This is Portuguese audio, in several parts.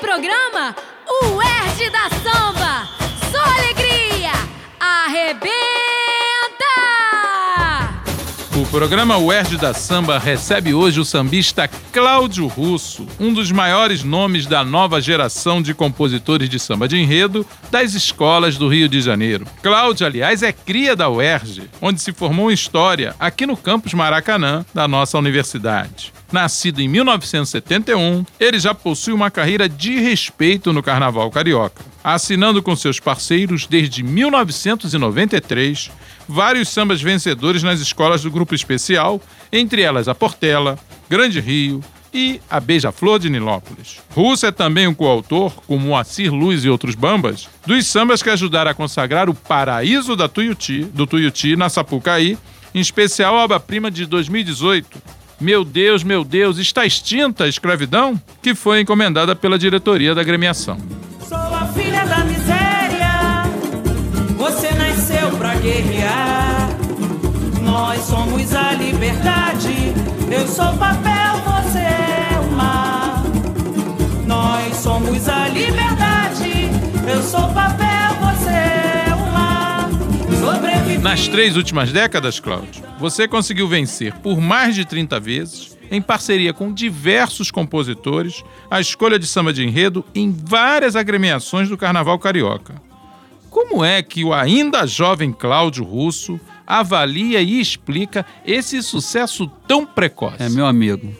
programa O Erd da Samba. Só alegria! Arrebenta! O programa UERJ da Samba recebe hoje o sambista Cláudio Russo, um dos maiores nomes da nova geração de compositores de samba de enredo das escolas do Rio de Janeiro. Cláudio, aliás, é cria da UERJ, onde se formou em História, aqui no campus Maracanã, da nossa universidade. Nascido em 1971, ele já possui uma carreira de respeito no carnaval carioca, assinando com seus parceiros desde 1993 vários sambas vencedores nas escolas do Grupo Especial, entre elas a Portela, Grande Rio e a Beija-Flor de Nilópolis. Russo é também um coautor, com Moacir Luz e outros bambas, dos sambas que ajudaram a consagrar o Paraíso da Tuiuti, do Tuiuti na Sapucaí, em especial a obra-prima de 2018, Meu Deus, meu Deus, está extinta a escravidão, que foi encomendada pela diretoria da agremiação. Sou a filha da miséria. Você nasceu pra guerrear. Nós somos a liberdade. Eu sou papel, você é o mar. Nós somos a liberdade. Eu sou papel, Nas três últimas décadas, Cláudio, você conseguiu vencer por mais de 30 vezes, em parceria com diversos compositores, a escolha de samba de enredo em várias agremiações do Carnaval Carioca. Como é que o ainda jovem Cláudio Russo avalia e explica esse sucesso tão precoce? É, meu amigo,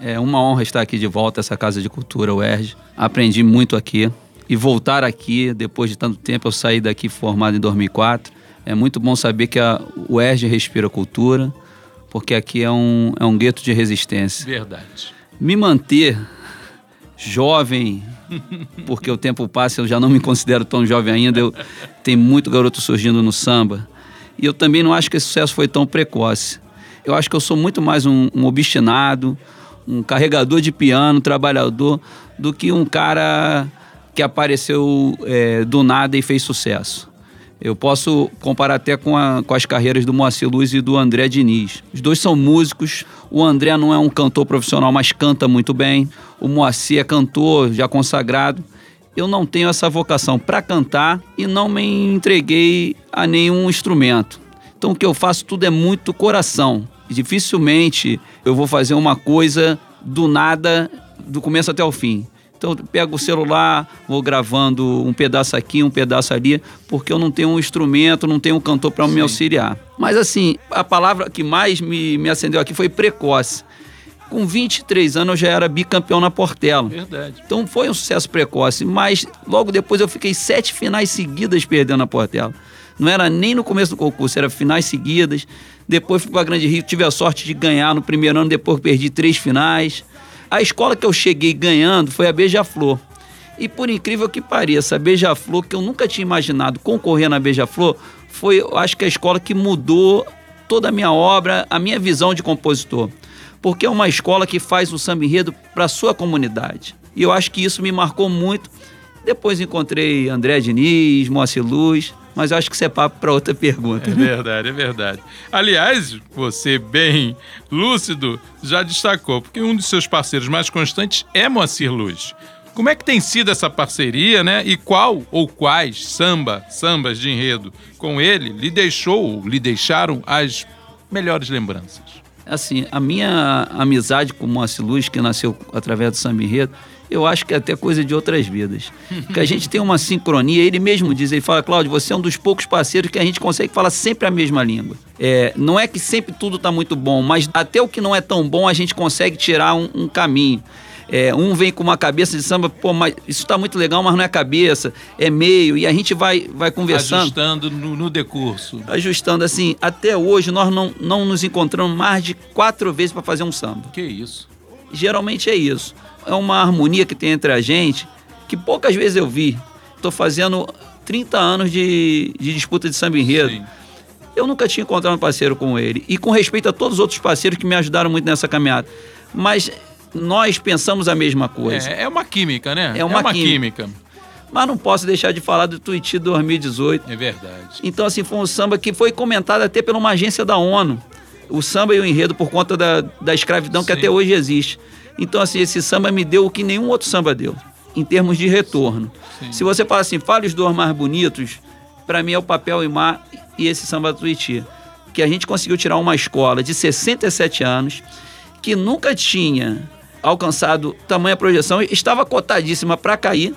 é uma honra estar aqui de volta essa Casa de Cultura, UERJ. Aprendi muito aqui. E voltar aqui, depois de tanto tempo, eu saí daqui formado em 2004. É muito bom saber que a UERJ respira cultura, porque aqui é um, é um gueto de resistência. Verdade. Me manter jovem, porque o tempo passa, eu já não me considero tão jovem ainda. Eu, tem muito garoto surgindo no samba. E eu também não acho que esse sucesso foi tão precoce. Eu acho que eu sou muito mais um, um obstinado, um carregador de piano, trabalhador, do que um cara que apareceu é, do nada e fez sucesso. Eu posso comparar até com, a- com as carreiras do Moacir Luz e do André Diniz. Os dois são músicos. O André não é um cantor profissional, mas canta muito bem. O Moacir é cantor, já consagrado. Eu não tenho essa vocação para cantar e não me entreguei a nenhum instrumento. Então o que eu faço tudo é muito coração. Dificilmente eu vou fazer uma coisa do nada, do começo até o fim. Então eu pego o celular, vou gravando um pedaço aqui, um pedaço ali, porque eu não tenho um instrumento, não tenho um cantor para me auxiliar. Mas assim, a palavra que mais me, me acendeu aqui foi precoce. Com 23 anos eu já era bicampeão na Portela. Verdade. Então foi um sucesso precoce, mas logo depois eu fiquei sete finais seguidas perdendo a Portela. Não era nem no começo do concurso, era finais seguidas. Depois fui para Grande Rio, tive a sorte de ganhar no primeiro ano, depois perdi três finais. A escola que eu cheguei ganhando foi a Beija-Flor. E por incrível que pareça, a Beija-Flor, que eu nunca tinha imaginado concorrer na Beija-Flor, foi, acho que a escola que mudou toda a minha obra, a minha visão de compositor. Porque é uma escola que faz o samba enredo para sua comunidade. E eu acho que isso me marcou muito. Depois encontrei André Diniz, Moacir Luz, mas eu acho que isso é papo para outra pergunta. É verdade, é verdade. Aliás, você bem lúcido já destacou, porque um dos seus parceiros mais constantes é Moacir Luz. Como é que tem sido essa parceria, né? E qual ou quais samba, sambas de enredo com ele lhe deixou, ou lhe deixaram as melhores lembranças? Assim, a minha amizade com o Moacir Luz, que nasceu através do samba enredo, eu acho que é até coisa de outras vidas. Porque a gente tem uma sincronia, ele mesmo diz, ele fala, Cláudio, você é um dos poucos parceiros que a gente consegue falar sempre a mesma língua. É, não é que sempre tudo está muito bom, mas até o que não é tão bom a gente consegue tirar um, um caminho. É, um vem com uma cabeça de samba, pô, mas isso tá muito legal, mas não é cabeça, é meio, e a gente vai, vai conversando Ajustando no, no decurso. ajustando assim. Até hoje nós não, não nos encontramos mais de quatro vezes para fazer um samba. Que isso? Geralmente é isso. É uma harmonia que tem entre a gente que poucas vezes eu vi. Estou fazendo 30 anos de, de disputa de samba enredo. Sim. Eu nunca tinha encontrado um parceiro com ele. E com respeito a todos os outros parceiros que me ajudaram muito nessa caminhada. Mas nós pensamos a mesma coisa. É, é uma química, né? É uma química. Mas não posso deixar de falar do Tuiuti 2018. É verdade. Então, assim, foi um samba que foi comentado até por uma agência da ONU. O samba e o enredo por conta da, da escravidão que Sim. até hoje existe. Então, assim, esse samba me deu o que nenhum outro samba deu. em termos de retorno. Se você fala assim, fale os dois mais bonitos, para mim é o Papel e Mar e esse Samba Tuiuti. Que a gente conseguiu tirar uma escola de 67 anos, que nunca tinha alcançado tamanha projeção, estava cotadíssima para cair.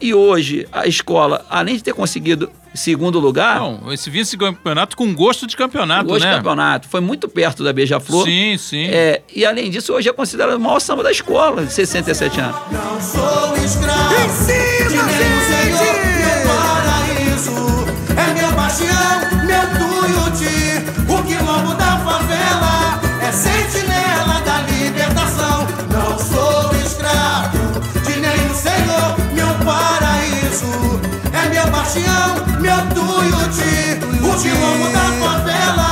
E hoje a escola, além de ter conseguido segundo lugar, Não, esse vice-campeonato com gosto de campeonato, hoje né? campeonato foi muito perto da Beija-Flor. Sim, sim. É, e além disso, hoje é considerado o maior samba da escola, de 67 anos. Não sou escravo de nenhum senhor, tuiuti. O quilombo da favela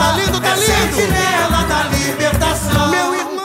é sentinela da libertação. Meu irmão.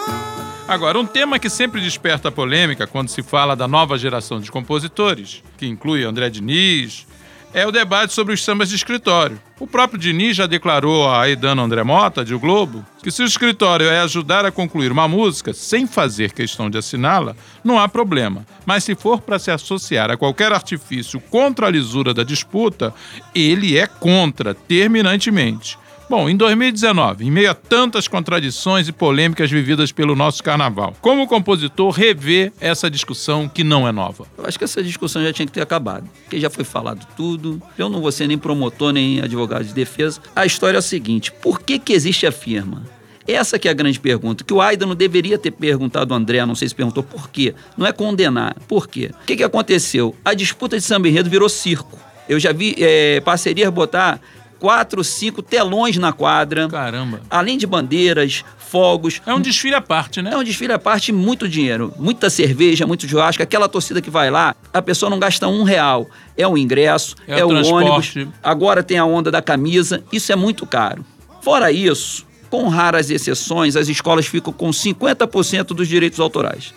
Agora, um tema que sempre desperta polêmica quando se fala da nova geração de compositores, que inclui André Diniz, é o debate sobre os sambas de escritório. O próprio Diniz já declarou a Aidano André Mota, de O Globo, que se o escritório é ajudar a concluir uma música sem fazer questão de assiná-la, não há problema. Mas se for para se associar a qualquer artifício contra a lisura da disputa, ele é contra, terminantemente. Bom, em 2019, em meio a tantas contradições e polêmicas vividas pelo nosso carnaval, como compositor revê essa discussão que não é nova? Eu acho que essa discussão já tinha que ter acabado, porque já foi falado tudo. Eu não vou ser nem promotor nem advogado de defesa. A história é a seguinte: por que, que existe a firma? Essa que é a grande pergunta, que o Aida não deveria ter perguntado ao André, não sei se perguntou por quê. Não é condenar, por quê? O que, que aconteceu? A disputa de samba enredo virou circo. Eu já vi é, parcerias botar quatro, cinco telões na quadra, Caramba. além de bandeiras, fogos. É um desfile à parte, né? É um desfile à parte, muito dinheiro. Muita cerveja, muito churrasco. Aquela torcida que vai lá, a pessoa não gasta um real. É o ingresso, É é, o o, ônibus. Agora tem a onda da camisa. Isso é muito caro. Fora isso, com raras exceções, as escolas ficam com 50% dos direitos autorais.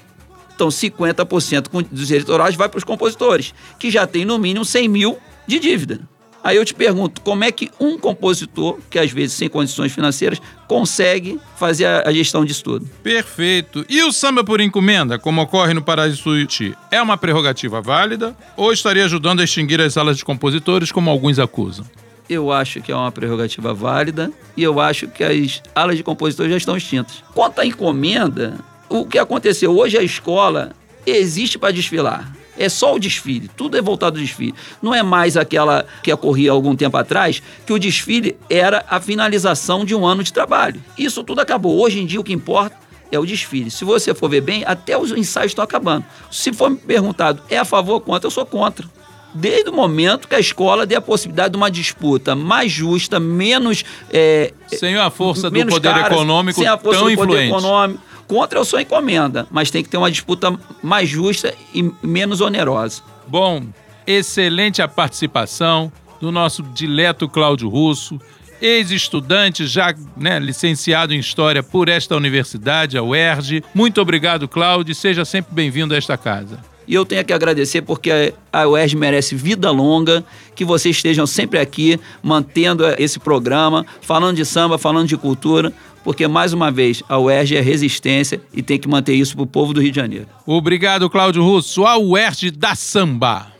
Então, 50% com- dos direitos autorais vai para os compositores, que já tem no mínimo 100 mil de dívida. Aí eu te pergunto, como é que um compositor, que às vezes sem condições financeiras, consegue fazer a, a gestão disso tudo? Perfeito. E o samba por encomenda, como ocorre no Paraíso Suíte, é uma prerrogativa válida ou estaria ajudando a extinguir as salas de compositores, como alguns acusam? Eu acho que é uma prerrogativa válida e eu acho que as alas de compositores já estão extintas. Quanto à encomenda, o que aconteceu hoje a escola existe para desfilar. É só o desfile, tudo é voltado ao desfile. Não é mais aquela que ocorria algum tempo atrás, que o desfile era a finalização de um ano de trabalho. Isso tudo acabou. Hoje em dia o que importa é o desfile. Se você for ver bem, até os ensaios estão acabando. Se for me perguntado, é a favor ou contra, eu sou contra. Desde o momento que a escola dê a possibilidade de uma disputa mais justa, menos. é, Sem a força do poder caras, econômico sem a força tão do poder influente. econômico. Contra eu sou encomenda, mas tem que ter uma disputa mais justa e menos onerosa. Bom, excelente a participação do nosso dileto Cláudio Russo, ex-estudante, já né, licenciado em História por esta universidade, a UERJ. Muito obrigado, Cláudio, e seja sempre bem-vindo a esta casa. E eu tenho que agradecer porque a UERJ merece vida longa, que vocês estejam sempre aqui mantendo esse programa, falando de samba, falando de cultura, porque, mais uma vez, a UERJ é resistência e tem que manter isso para o povo do Rio de Janeiro. Obrigado, Cláudio Russo, a UERJ da Samba.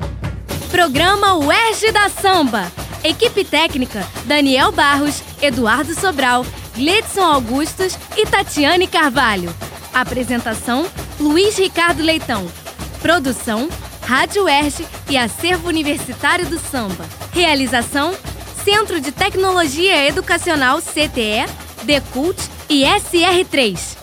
Programa UERJ da Samba. Equipe técnica: Daniel Barros, Eduardo Sobral, Gledson Augustos e Tatiane Carvalho. Apresentação: Luiz Ricardo Leitão. Produção: Rádio UERJ e Acervo Universitário do Samba. Realização: Centro de Tecnologia Educacional CTE, Decult e SR3.